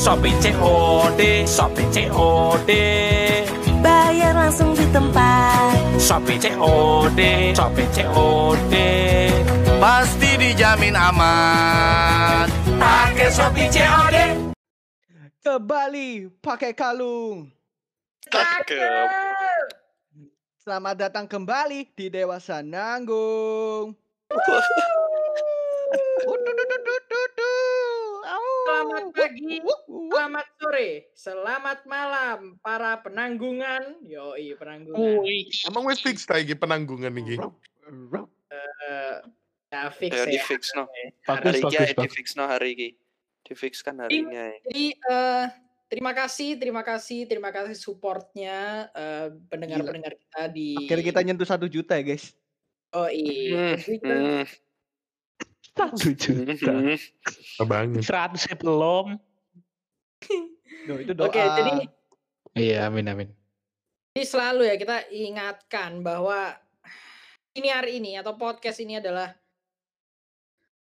Shopee COD, Shopee COD. Bayar langsung di tempat Shopee COD, Shopee COD. Pasti dijamin aman. Pakai Shopee COD. Ke Bali pakai kalung. Cakep. Selamat datang kembali di Dewasa Nanggung. Ududududududu. Selamat pagi, selamat sore, selamat malam para penanggungan. Yoi, penanggungan. Emang wis fix ta iki penanggungan iki? Eh, ya fix Ya ya. di fix no. Bagus, Hari ya di fix no hari ini. Di fix kan hari ini. ya. Jadi eh, terima kasih, terima kasih, terima kasih supportnya eh, pendengar-pendengar kita di. Akhirnya kita nyentuh satu juta ya guys. Oh iya. Hmm, Satu juta. Banget. Seratus ya belum. Duh, itu doa. Oke, jadi Iya, amin amin. Jadi selalu ya kita ingatkan bahwa ini hari ini atau podcast ini adalah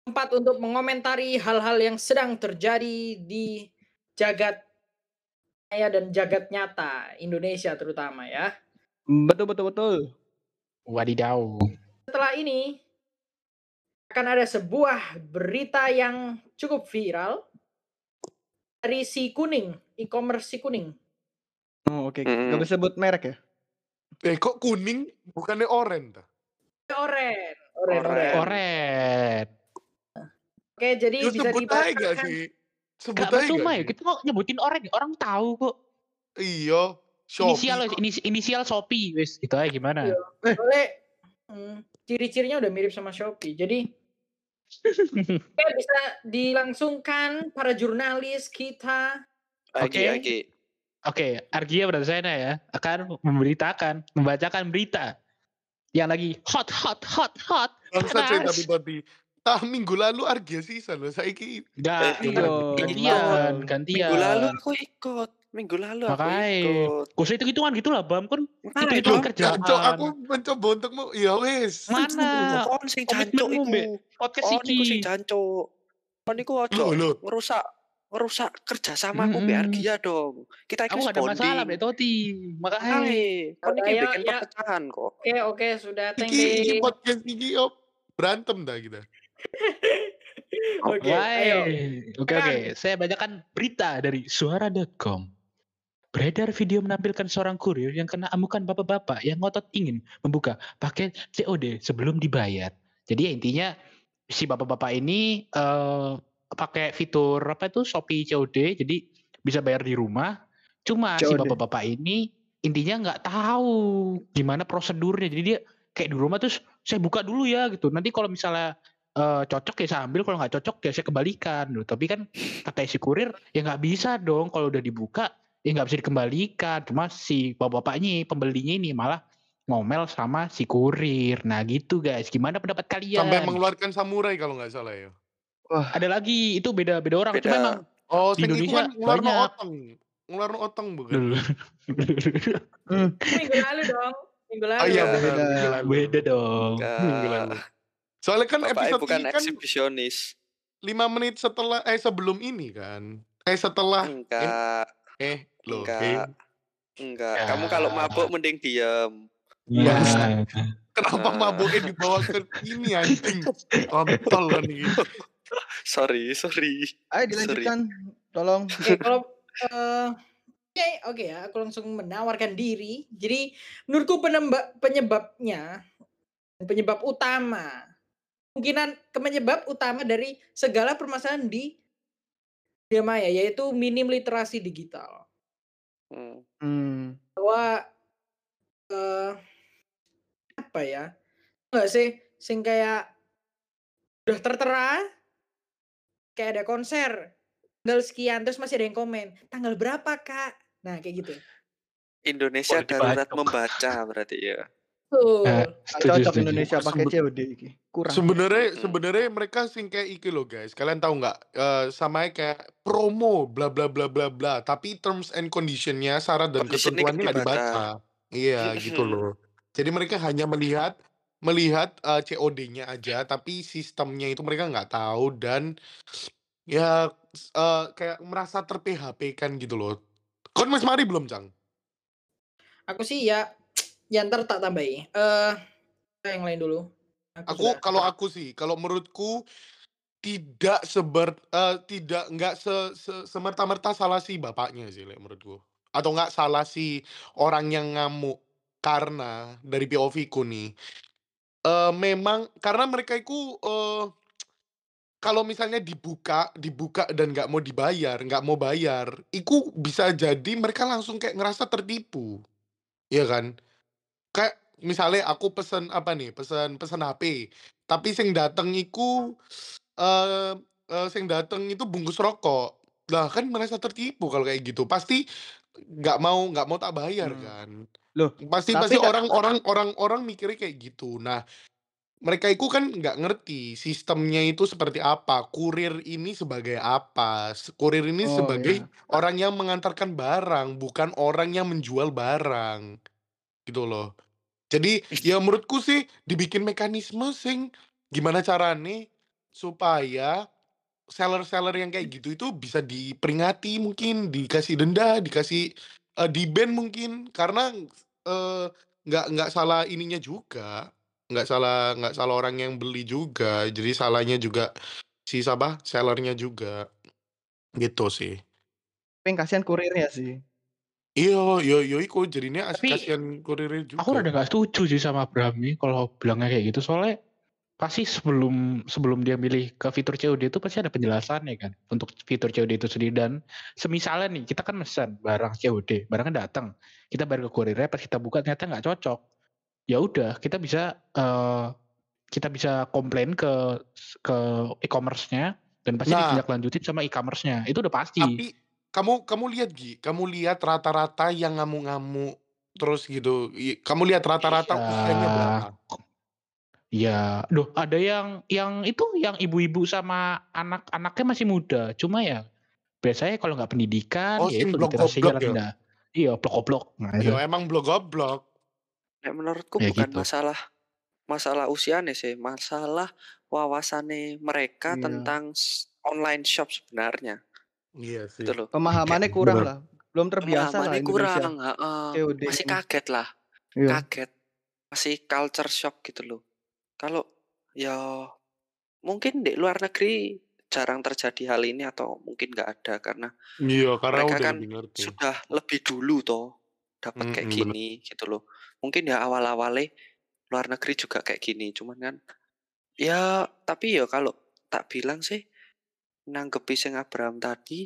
tempat untuk mengomentari hal-hal yang sedang terjadi di jagat maya dan jagat nyata Indonesia terutama ya. betul betul betul. Wadidaw. Setelah ini akan ada sebuah berita yang cukup viral dari si kuning, e-commerce si kuning. Oh, oke. Mm-mm. Gak bisa sebut merek ya? Eh kok kuning bukannya? Oren, oren, Oren. oren. Koret. Oke, jadi Lu bisa sebut aja gak dibacakan. sih? Sebut Gak aja gak ya, sih? kita kok nyebutin orang, orang tahu kok. Iya. Shopee Inisial, inis- inisial Shopee, wes gitu aja gimana? Iya. Soalnya hmm, ciri-cirinya udah mirip sama Shopee. Jadi oke, bisa dilangsungkan para jurnalis kita. Oke. lagi. Oke, Argia Bradzana ya akan memberitakan, membacakan berita yang lagi hot, hot, hot, hot. Bangsa cuy panas. tapi tadi. Tah minggu lalu Argia sisa loh. Saiki Enggak, Eh, iya. gantian, gantian. Minggu lalu aku ikut. Minggu lalu aku Makanya. ikut. Gak usah hitung-hitungan gitu lah, Bam. Kan Mana itu itu? kerjaan. Cok, aku mencoba untuk mau ya wes. Mana? Kon sing jancuk iku. Podcast Kon iku sing iki. jancuk. Kon iku Loh, ojo loh. ngerusak ngerusak kerjasamaku Mm-mm. mbek Argia dong. Kita Aku iki gak ada masalah, Mbak bonding. Toti. Makanya. Hai, kon iki Ya, bikin ya. perpecahan kok. Oke, oke, sudah thank Iki, iki you. podcast iki yo berantem dah kita. Oke. Oke, oke. Saya bacakan berita dari suara.com. Beredar video menampilkan seorang kurir yang kena amukan bapak-bapak yang ngotot ingin membuka paket COD sebelum dibayar. Jadi ya intinya si bapak-bapak ini eh pakai fitur apa itu Shopee COD, jadi bisa bayar di rumah. Cuma si COD. bapak-bapak ini intinya nggak tahu gimana prosedurnya. Jadi dia kayak di rumah terus saya buka dulu ya gitu. Nanti kalau misalnya eh, cocok ya saya ambil, kalau nggak cocok ya saya kembalikan. Loh, Tapi kan kata si kurir ya nggak bisa dong kalau udah dibuka ya nggak bisa dikembalikan. Cuma si bapak-bapaknya pembelinya ini malah ngomel sama si kurir. Nah gitu guys, gimana pendapat kalian? Sampai mengeluarkan samurai kalau nggak salah ya. Ada lagi itu beda beda orang. Cuma Beda. emang Oh, Di Indonesia kan ngeluarno banyak. otong. Ngeluarno otong bukan? Dulu. Minggu lalu dong. Minggu lalu. Oh iya, Beda. beda. lalu. beda dong. Minggu lalu. Soalnya kan Bapaknya episode bukan ini kan eksibisionis. lima menit setelah eh sebelum ini kan. Eh setelah Enggak, eh loh. enggak. Eh, Enggak. Ya. Kamu kalau mabuk mending diam. Ya. kenapa Ah. mabuknya dibawa ke ini anjing? Kontol kan ini. Sorry, sorry. Ayo dilanjutkan. Tolong. Oke, kalau eh, oke, oke ya, aku langsung menawarkan diri. Jadi menurutku penyebab penyebabnya penyebab utama kemungkinan penyebab utama dari segala permasalahan di dunia maya yaitu minim literasi digital. Hmm. Hmm. Bahwa eh apa ya? Enggak sih, sing kayak udah tertera kayak ada konser tanggal sekian terus masih ada yang komen tanggal berapa kak nah kayak gitu Indonesia Boleh darurat membaca berarti ya. Nggak setuju, cocok setuju. Indonesia pakai COD iki. Kurang. Sebenarnya sebenarnya mereka sing kayak iki loh guys. Kalian tahu nggak? Eh sama kayak promo bla bla bla bla bla. Tapi terms and conditionnya syarat dan ketentuannya nggak dibaca. Iya gitu loh. Jadi mereka hanya melihat melihat eh, COD-nya aja, tapi sistemnya itu mereka nggak tahu dan Ya, eee, kayak merasa ter-PHP-kan gitu loh. Kon wis mari belum, Cang? Aku sih ya, ya entar tak tambahi. Eh, yang lain dulu. Aku Aku sudah kalau aku sih, kalau menurutku tidak seber eee, tidak nggak se se semerta-merta salah si bapaknya sih lek menurutku. Atau nggak salah si orang yang ngamuk. Karena dari POV-ku nih, eee, memang karena mereka itu, eee, kalau misalnya dibuka dibuka dan nggak mau dibayar, nggak mau bayar, itu bisa jadi mereka langsung kayak ngerasa tertipu, iya kan? Kayak misalnya aku pesen apa nih, pesen pesen HP, tapi sing dateng iku, eee eee, sing dateng itu bungkus rokok. Lah kan merasa tertipu kalau kayak gitu, pasti nggak mau nggak mau tak bayar Mmm. kan. Loh, Pasti pasti orang orang orang orang mikirnya kayak gitu. Nah, mereka itu kan nggak ngerti sistemnya itu seperti apa, kurir ini sebagai apa, kurir ini Oh, sebagai iya. orang yang mengantarkan barang, bukan orang yang menjual barang, gitu loh. Jadi, ya menurutku sih dibikin mekanisme sing gimana carane supaya seller-seller yang kayak gitu itu bisa diperingati mungkin, dikasih denda, dikasih eee, di-ban mungkin. Karena, eee, nggak nggak salah ininya juga, nggak salah nggak salah orang yang beli juga, jadi salahnya juga si siapa, seller-nya juga. Gitu sih. Tapi kasihan kurirnya sih. Iya, ya ya iku jadinya as Tapi, kasihan kurirnya aku juga. rada nggak setuju sih sama Abraham nih kalau bilangnya kayak gitu. Soalnya pasti sebelum sebelum dia milih ke fitur COD itu pasti ada penjelasannya kan untuk fitur COD itu sendiri dan semisalnya nih kita kan mesen barang COD, barangnya datang, kita bayar ke kurirnya pas kita buka ternyata nggak cocok. Ya udah kita bisa eee, kita bisa komplain ke ke e-commerce-nya dan pasti Nah ditindaklanjutin sama e-commerce-nya, itu udah pasti. Tapi kamu kamu lihat Gi, kamu lihat rata-rata yang ngamuk-ngamuk terus gitu, i kamu lihat rata-rata usianya berapa? Iya. Iya, duh ada yang yang itu, yang ibu-ibu sama anak-anaknya masih muda, cuma ya biasanya kalau nggak pendidikan, Oh, ya itu literasinya blok-goblok ya? rendah. Iya, blok-goblok, nah itu. Ya emang blok goblok. Nek menurutku Ya bukan gitu. masalah masalah usianya sih, masalah wawasannya mereka Iya. tentang s online shop sebenarnya. Iya Gitu sih. loh. Pemahamannya Kayak kurang bener. lah, belum terbiasa lah Pemahamannya Indonesia kurang, heeh. COD Masih kaget lah, Iya. kaget. Masih culture shock gitu loh. Kalau ya mungkin di luar negeri jarang terjadi hal ini atau mungkin nggak ada karena Iya, karena mereka udah kan ngerti. sudah lebih dulu toh dapat kayak Mhm, bener. gini gitu loh. Mungkin ya awal-awalnya luar negeri juga kayak gini, cuman kan ya tapi ya kalau tak bilang sih nanggepi sing Abraham tadi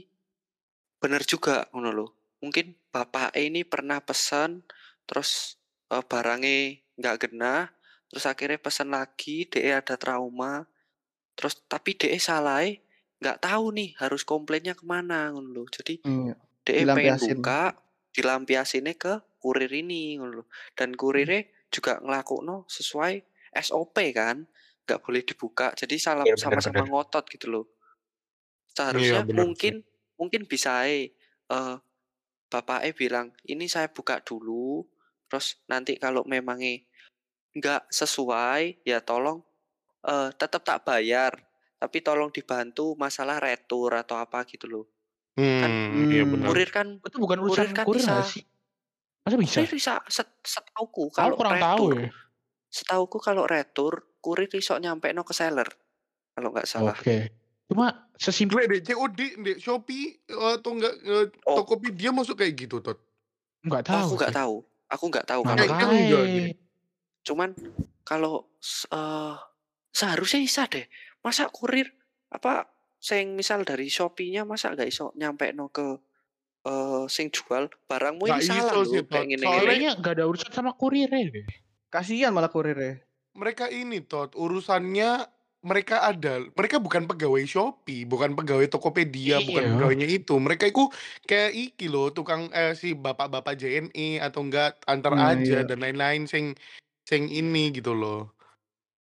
bener juga ngono loh. Mungkin bapake ini pernah pesan terus, eee, barangnya nggak genah, terus akhirnya pesen lagi, DE ada trauma, terus tapi DE salahnya nggak tahu nih harus komplainnya ke mana ngono loh. Jadi Iya, DE pengen buka, dilampiasinnya ke kurir ini ngono loh. Dan Mmm. kurirnya juga ngelakokno sesuai SOP kan, nggak boleh dibuka. Jadi salam Iya, sama-sama ngotot gitu loh. Iya, Seharusnya bener sih. mungkin mungkin bisa ae, eee, bapake bilang, "Ini saya buka dulu, terus nanti kalau memangnya nggak sesuai, ya tolong, eee, tetep tak bayar, tapi tolong dibantu masalah retur atau apa," gitu loh. Kan Mmm, iya Mmm. bener. kurir kan Itu bukan kurir urusan kan kurir bisa sih? Masa bisa? kurir bisa set setauku Aku kalau kurang tahu retur ya. setauku kalau retur, kurir iso nyampekno ke seller, kalau nggak salah. Oke. Cuma sesimpel dek COD, dek Shopee, eee, atau enggak, eee, Oh. Tokopedia masuk kayak gitu, Tot? nggak Oh, tahu aku nggak sih. tahu aku nggak tahu Nah, kalau enggak deh. Cuman kalau eee, seharusnya bisa deh. Masa kurir apa, sing misal dari Shopee-nya masa nggak iso nyampekno ke, eee, sing jual, barangmu ini salah iso. Soalnya Kayaknya nggak ada urusan sama kurirnya deh. Kasihan malah kurirnya. mereka ini, Tot, urusannya mereka ada mereka bukan pegawai Shopee, bukan pegawai Tokopedia, bukan Iya. pegawainya itu. Mereka itu kayak iki loh, tukang eh, si bapak-bapak JNE atau enggak antar Nah, aja iya. dan lain-lain sing sing ini gitu loh.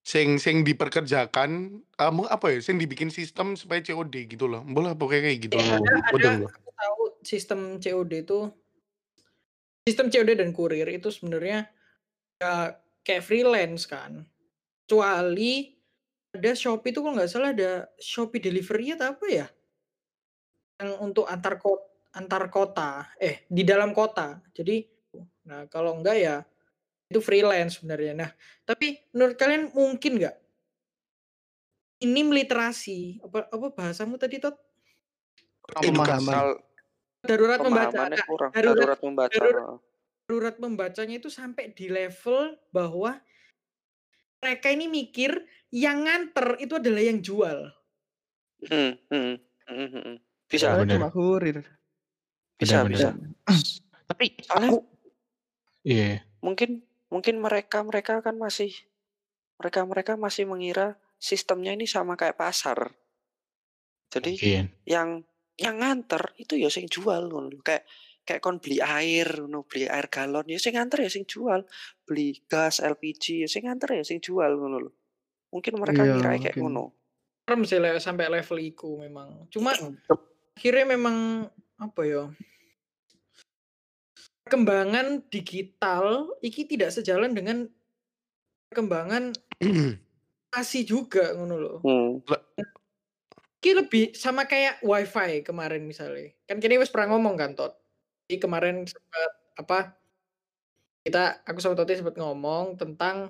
Sing sing diperkerjakan, meng apa ya, sing dibikin sistem supaya COD gitu loh. Bolah pokoknya kayak gitu Eh, loh. ada ada loh. aku tahu sistem COD itu sistem COD dan kurir itu sebenarnya ya kayak freelance kan. Kecuali ada Shopee itu kalau nggak salah ada Shopee Delivery atau apa ya? yang untuk antar kot antar kota, eh di dalam kota. Jadi nah kalau enggak ya itu freelance sebenarnya. Nah, tapi menurut kalian mungkin nggak minim literasi apa apa bahasamu tadi Tot? Pemahaman. Darurat membaca. Nah, kurang, darurat darurat membaca. darurat darurat membacanya itu sampai di level bahwa mereka ini mikir yang nganter itu adalah yang jual. Hmm, hmm, hmm. Bisa, bener. cuma kurir. bisa, Bener, bisa. Tapi Soalnya aku iya. mungkin mungkin mereka mereka kan masih mereka mereka masih mengira sistemnya ini sama kayak pasar. Jadi Mungkin. yang yang nganter itu ya sing jual lho. Kayak kayak kon beli air ngono, beli air galon ya sing nganter ya sing jual. Beli gas LPG ya sing nganter ya sing jual ngono lho. Mungkin mereka Iya, ngira kayak mungkin. ngono. Serem sih le- sampai level iku memang. Cuma akhirnya memang apa ya? Perkembangan digital iki tidak sejalan dengan perkembangan masih juga ngono loh. Hmm. Ki lebih sama kayak wifi kemarin misalnya. Kan kini wis pernah ngomong kan Tot. Jadi kemarin sempat apa kita aku sama Toti sempat ngomong tentang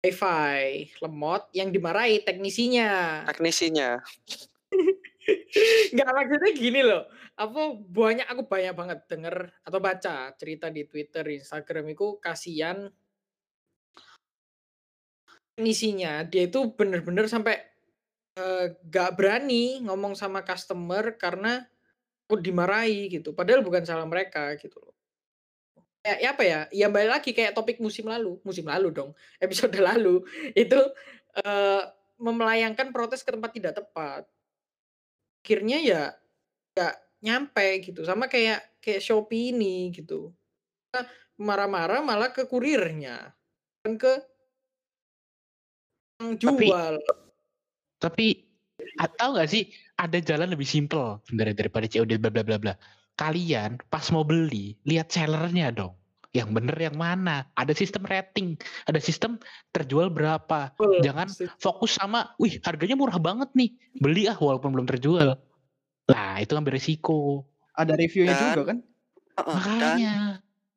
wifi lemot yang dimarahi teknisinya. Teknisinya. Nggak maksudnya gini loh. Apa banyak aku banyak banget denger atau baca cerita di Twitter, Instagram itu kasihan teknisinya. Dia itu bener-bener sampai eh, gak berani ngomong sama customer karena aku dimarahi gitu. Padahal bukan salah mereka gitu loh. Ya, ya apa ya? Ya balik lagi kayak topik musim lalu, musim lalu dong, episode lalu itu eh, memelayangkan protes ke tempat tidak tepat. Akhirnya ya nggak nyampe gitu. Sama kayak kayak Shopee ini gitu. Marah-marah malah ke kurirnya, bukan ke yang Tapi- jual. Tapi a- tahu nggak sih ada jalan lebih simpel dari daripada COD bla bla bla bla. Kalian pas mau beli lihat sellernya dong. Yang bener yang mana? Ada sistem rating, ada sistem terjual berapa. Betul, Jangan setuju. fokus sama, wih harganya murah banget nih, beli ah walaupun belum terjual. Nah itu ambil resiko. Ada reviewnya Dan- juga kan? Heeh, dan Makanya.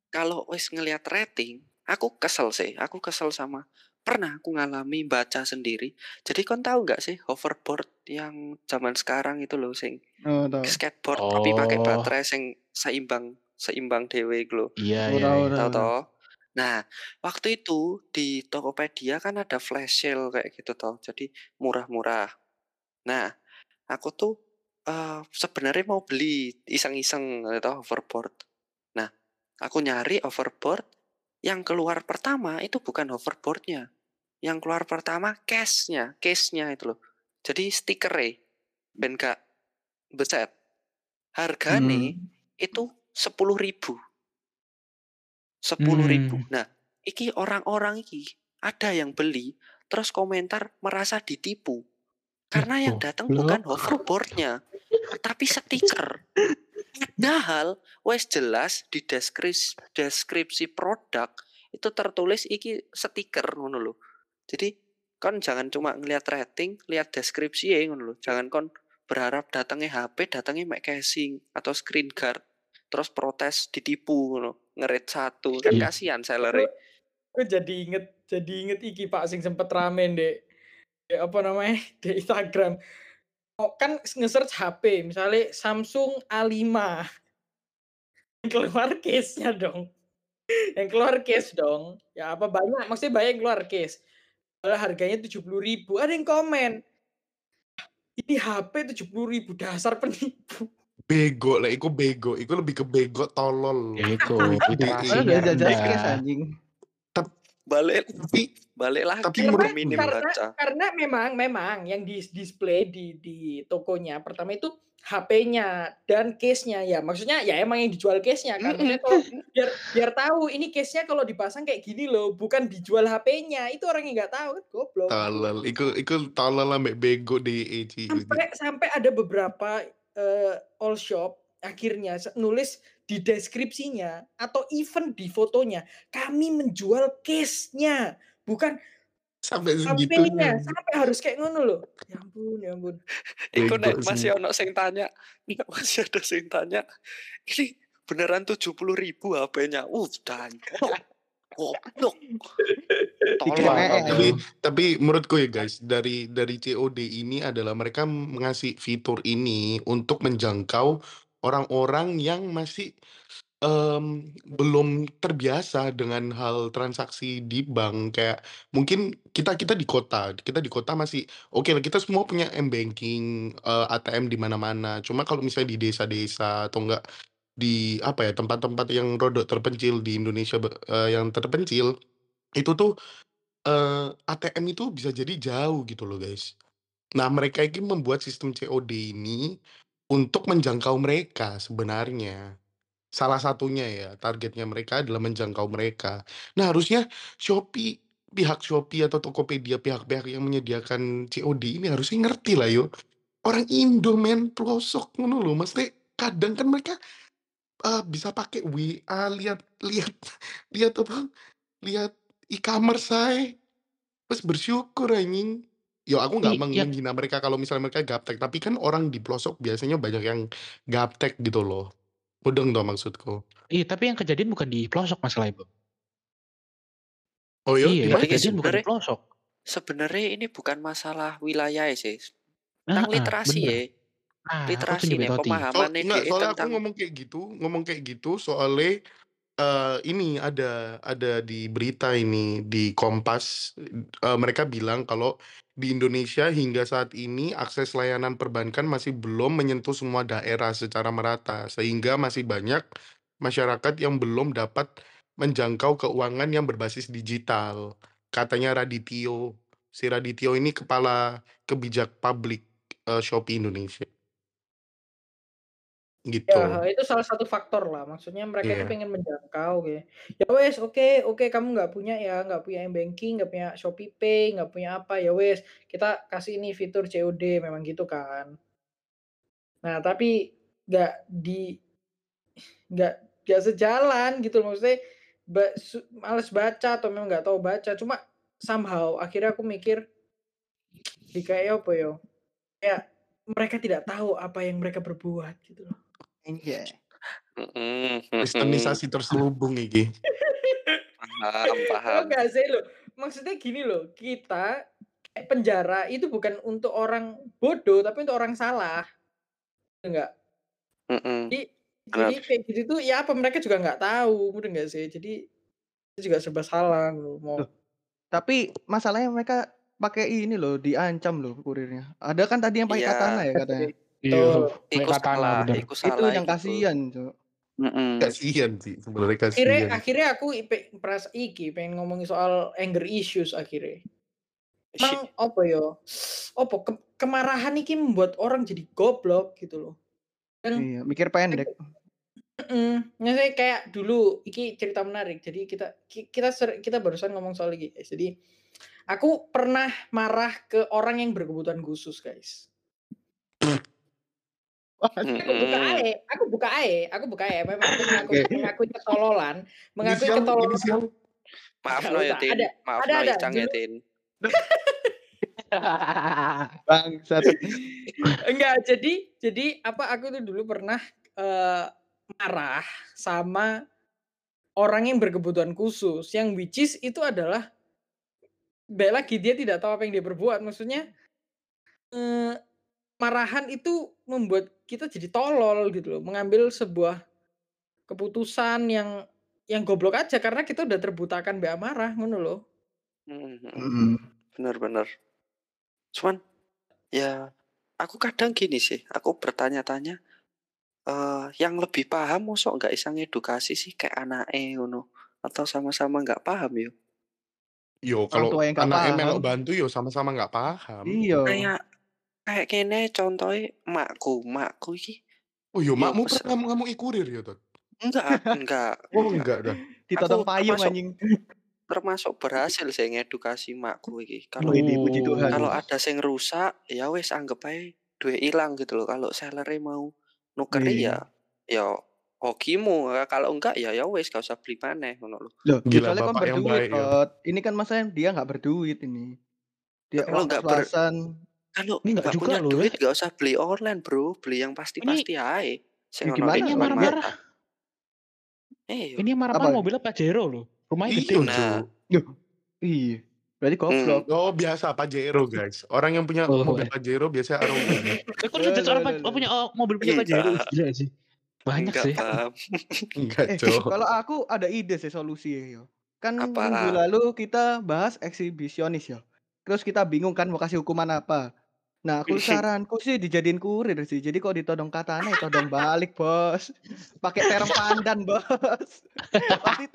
kalau wis ngelihat rating, aku kesel sih. Aku kesel sama pernah aku ngalami baca sendiri. Jadi kon tahu nggak sih hoverboard yang zaman sekarang itu loh sing Oh, tahu. skateboard tapi pakai Oh. baterai sing seimbang seimbang dewe iku lho. Iya Oh, iya. tahu, iya. Tahu? Nah, waktu itu di Tokopedia kan ada flash sale kayak gitu toh. Jadi murah-murah. Nah, aku tuh eh, sebenarnya mau beli iseng-iseng gitu hoverboard. Nah, aku nyari hoverboard yang keluar pertama itu bukan hoverboardnya. Yang keluar pertama case-nya, case-nya itu loh. Jadi stikernya ben gak beset. Hargane Hmm. itu sepuluh ribu sepuluh ribu Hmm. nah iki orang-orang iki ada yang beli terus komentar merasa ditipu karena yang Loh, datang loh. bukan hoverboardnya tapi stiker padahal wes jelas di deskripsi deskripsi produk itu tertulis iki stiker ngono lho jadi kon jangan cuma ngelihat rating lihat deskripsi ya ngono lho jangan kon berharap datangnya HP datangnya make casing atau screen guard terus protes ditipu ngono ngerit satu kan Iya. kasihan seller Gue jadi inget jadi inget iki Pak sing sempet ramen dek dek apa namanya di Instagram. Oh, kan nge-search HP misalnya Samsung A5 yang keluar case-nya dong. Yang keluar case dong. Ya apa banyak maksudnya banyak yang keluar case. Padahal harganya 70.000 Ada yang komen. Ini HP 70.000 dasar penipu. Bego lah, iku bego, iku lebih ke bego tolol. Itu Iku Padahal case anjing. balik Tapi balik lagi Tapi menurut- minim karena, baca karena memang memang yang di display di di tokonya pertama itu HP-nya dan case-nya. Ya maksudnya ya emang yang dijual case-nya kan. Maksudnya kalau biar biar tahu ini case-nya kalau dipasang kayak gini loh bukan dijual HP-nya itu orang yang nggak tahu kan goblok. Tolol, iku iku tolol ambek bego di EG. sampai sampai ada beberapa eh, all shop akhirnya nulis di deskripsinya atau even di fotonya kami menjual case-nya. Bukan Sampai HP-nya segitunya. sampai harus kayak ngono loh. Ya ampun, ya ampun. Iku nek sih. masih ono sing tanya, nek masih ada sing tanya, ini beneran 70.000 HP-nya. Uh, dancok. Goblok. Dikira Tolong. kayak Tapi tapi menurutku ya guys, dari dari COD ini adalah mereka mengasih fitur ini untuk menjangkau orang-orang yang masih em, belum terbiasa dengan hal transaksi di bank kayak mungkin kita kita di kota kita di kota masih oke lah kita semua punya m banking eh, ATM di mana-mana cuma kalau misalnya di desa-desa atau enggak di apa ya tempat-tempat yang rodok terpencil di Indonesia eh, yang terpencil itu tuh eh, ATM itu bisa jadi jauh gitu loh guys. Nah mereka ini membuat sistem COD ini untuk menjangkau mereka sebenarnya. Salah satunya ya targetnya mereka adalah menjangkau mereka. Nah harusnya Shopee pihak Shopee atau Tokopedia pihak-pihak yang menyediakan COD ini harusnya ngerti lah yo. Orang Indo men pelosok ngono loh. Maksudnya kadang kan mereka eh, bisa pakai WA lihat lihat lihat apa lihat e-commerce saya terus bersyukur anjing yo aku nggak meng- yang- menghina mereka kalau misalnya mereka gaptek tapi kan orang di pelosok biasanya banyak yang gaptek gitu loh mudeng tuh maksudku Iya, tapi yang kejadian bukan di pelosok masalah itu. oh iya, gimana? yang kejadian bukan di pelosok. Sebenarnya ini bukan masalah wilayah sih. Ah, Tentang ah, literasi bener. ya. Nah, aku Literasi nih pemahaman enggak, DE soalnya aku tentang ngomong kayak gitu, ngomong kayak gitu soalnya eh, ini ada ada di berita ini di Kompas eh, mereka bilang kalau di Indonesia hingga saat ini akses layanan perbankan masih belum menyentuh semua daerah secara merata sehingga masih banyak masyarakat yang belum dapat menjangkau keuangan yang berbasis digital. Katanya Radityo. Si Radityo ini kepala kebijak publik eh, Shopee Indonesia. Gitu. Ya, itu salah satu faktor lah. Maksudnya mereka itu Iya. pengen menjangkau gitu. Ya wes, oke, oke kamu nggak punya ya, nggak punya m-banking, nggak punya Shopee Pay, nggak punya apa ya wes, kita kasih ini fitur COD memang gitu kan. Nah, tapi nggak di nggak nggak sejalan gitu loh. Maksudnya ba- su- males baca atau memang nggak tahu baca. Cuma somehow akhirnya aku mikir di kayak apa yo? Kayak mereka tidak tahu apa yang mereka berbuat gitu loh. Iya. Kristenisasi terselubung iki. paham, paham. Oh enggak sih loh. Maksudnya gini loh, kita kayak penjara itu bukan untuk orang bodoh tapi untuk orang salah. Enggak. Mm-mm. Jadi Benar. jadi kayak gitu tuh ya apa mereka juga nggak tahu, udah enggak sih? Jadi itu juga serba salah loh mau. Loh. Tapi masalahnya mereka pakai ini loh, diancam loh kurirnya. Ada kan tadi yang pakai Iya. katana ya katanya. Iya, Betul. pakai Iku katana salah, bener. iku Itu salah. yang iku. kasihan, Cuk. Mm-mm. Kasihan sih sebenarnya Akhirnya kasihan. akhirnya aku ipe- peras iki pengen ngomongin soal anger issues akhirnya. Emang apa yo? Apa ke- kemarahan iki membuat orang jadi goblok gitu loh. Dan Iya, mikir pendek. Mm, saya kayak dulu iki cerita menarik. Jadi kita ki- kita ser- kita barusan ngomong soal guys. Jadi aku pernah marah ke orang yang berkebutuhan khusus guys. Aku buka ae, aku buka ae, aku buka ae. Memang aku mengakui, mengakui ketololan, mengakui ketololan. Maaf no ya Tin. ada, Maaf ada, no ada. Icang ya Tin. Bangsat. Enggak, jadi jadi apa aku tuh dulu pernah eh, marah sama orang yang berkebutuhan khusus yang which is itu adalah baik lagi dia tidak tahu apa yang dia berbuat maksudnya eh, marahan itu membuat kita jadi tolol gitu loh mengambil sebuah keputusan yang yang goblok aja karena kita udah terbutakan bea marah ngono loh Mm-mm. Mm. Bener-bener. Cuman ya aku kadang gini sih, aku bertanya-tanya eh yang lebih paham mosok nggak isang edukasi sih kayak anake ngono atau sama-sama nggak paham yo. Yo kalau paham. melok bantu yo sama-sama nggak paham. Iya. Kayak kayak kene contohnya makku, makku iki Oh yo Yo, makmu pernah ngamuk kurir ya tuh. enggak, enggak. Oh enggak dah. Ditotong Aku payung termasuk- anjing. Termasuk berhasil sih ngedukasi makku iki. Kalau Wih, puji Tuhan. kalau ada sing rusak ya wes anggap aja duit hilang gitu loh. Kalau seller mau nuker ya ya hokimu kalau enggak ya ya wes gak usah beli maneh ngono lho Loh, Gila, misalnya kan bapak yang berduit, baik ya. Tot. Ini kan masalahnya dia nggak berduit ini. Dia Kalau nggak ber- was-wasan. Kalau Ini nggak nggak juga punya loh, duit eh. gak usah beli online bro beli yang pasti-pasti ae sing Ya ono Ini marah-marah. Eh, Ini marah-marah Apa? mobilnya Pajero loh. Rumahnya gede. Iya, Nah. Cuk. Yuh, iya. Berarti goblok. Oh biasa Pajero guys. Orang yang punya Oh, mobil. Pajero biasanya arogan. Eh, kok loh, orang punya oh, mobil punya Pajero? Enggak. Gila sih. Banyak enggak sih. Enggak, Eh, Cok. kalau aku ada ide sih solusi yo. Kan Apa? minggu lalu kita bahas eksibisionis ya. Terus kita bingung kan mau kasih hukuman apa. Nah, aku saranku sih dijadiin kurir sih. Jadi kalau ditodong katana ya todong balik, Bos. Pakai terong pandan, Bos. Pasti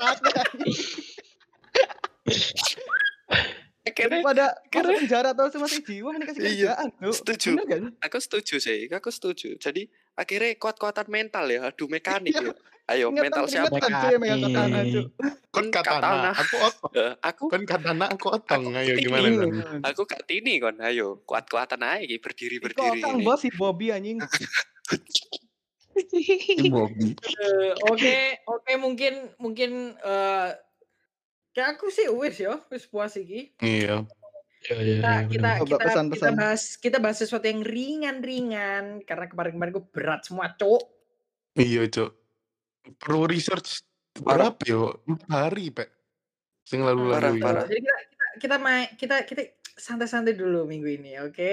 akhirnya Daripada masuk Keren. penjara atau masih jiwa mending kasih Iya, kerjaan, Cuk. setuju. Bener kan? aku setuju sih aku setuju jadi akhirnya kuat-kuatan mental ya adu mekanik ya ayo Ingetan mental siapa katana, Cuk. Kon katana, Katana. aku otong. Aku Kon katana, aku otong. Aku Ayo ini. gimana kon? aku gak tini kon ayo kuat-kuatan aja iki berdiri berdiri ini bos si Bobby anjing. Ini Bobby. Eh, Oke, oke mungkin mungkin eh kayak aku sih wis ya, wis puas iki. Iya. Iya, iya, Kita iya, kita bener. Coba kita, kita pesan-pesan. bahas kita bahas sesuatu yang ringan-ringan karena kemarin-kemarin gue berat semua, Cuk. Iya, Cok. Perlu research Parah. berapa yo? Empat hari, Pak. Sing Parah, lalu-lalu. Jadi kita kita kita main kita kita santai-santai dulu minggu ini, oke?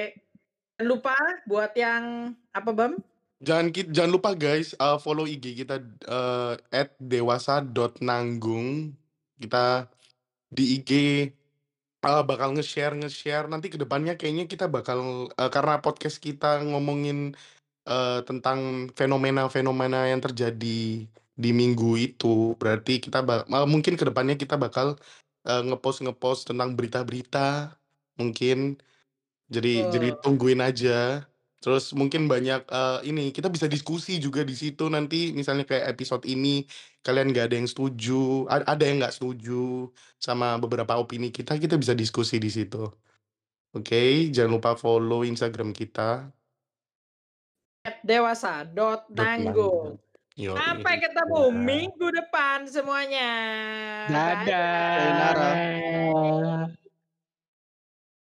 Jangan lupa buat yang apa, Bam? Jangan ki- jangan lupa guys, uh, follow IG kita uh, @dewasa.nanggung. Kita di IG uh, bakal nge-share nge-share nanti ke depannya kayaknya kita bakal uh, karena podcast kita ngomongin uh, tentang fenomena-fenomena yang terjadi di minggu itu. Berarti kita ba- uh, mungkin ke depannya kita bakal uh, ngepost ngepost tentang berita-berita mungkin. Jadi jadi Oh. tungguin aja. Terus mungkin banyak uh, ini kita bisa diskusi juga di situ nanti misalnya kayak episode ini kalian nggak ada yang setuju, ada yang nggak setuju sama beberapa opini kita, kita bisa diskusi di situ. Oke, jangan lupa follow Instagram kita. Dewasa dot. Yoi. Sampai ketemu minggu depan semuanya. Dadah. Sayonara.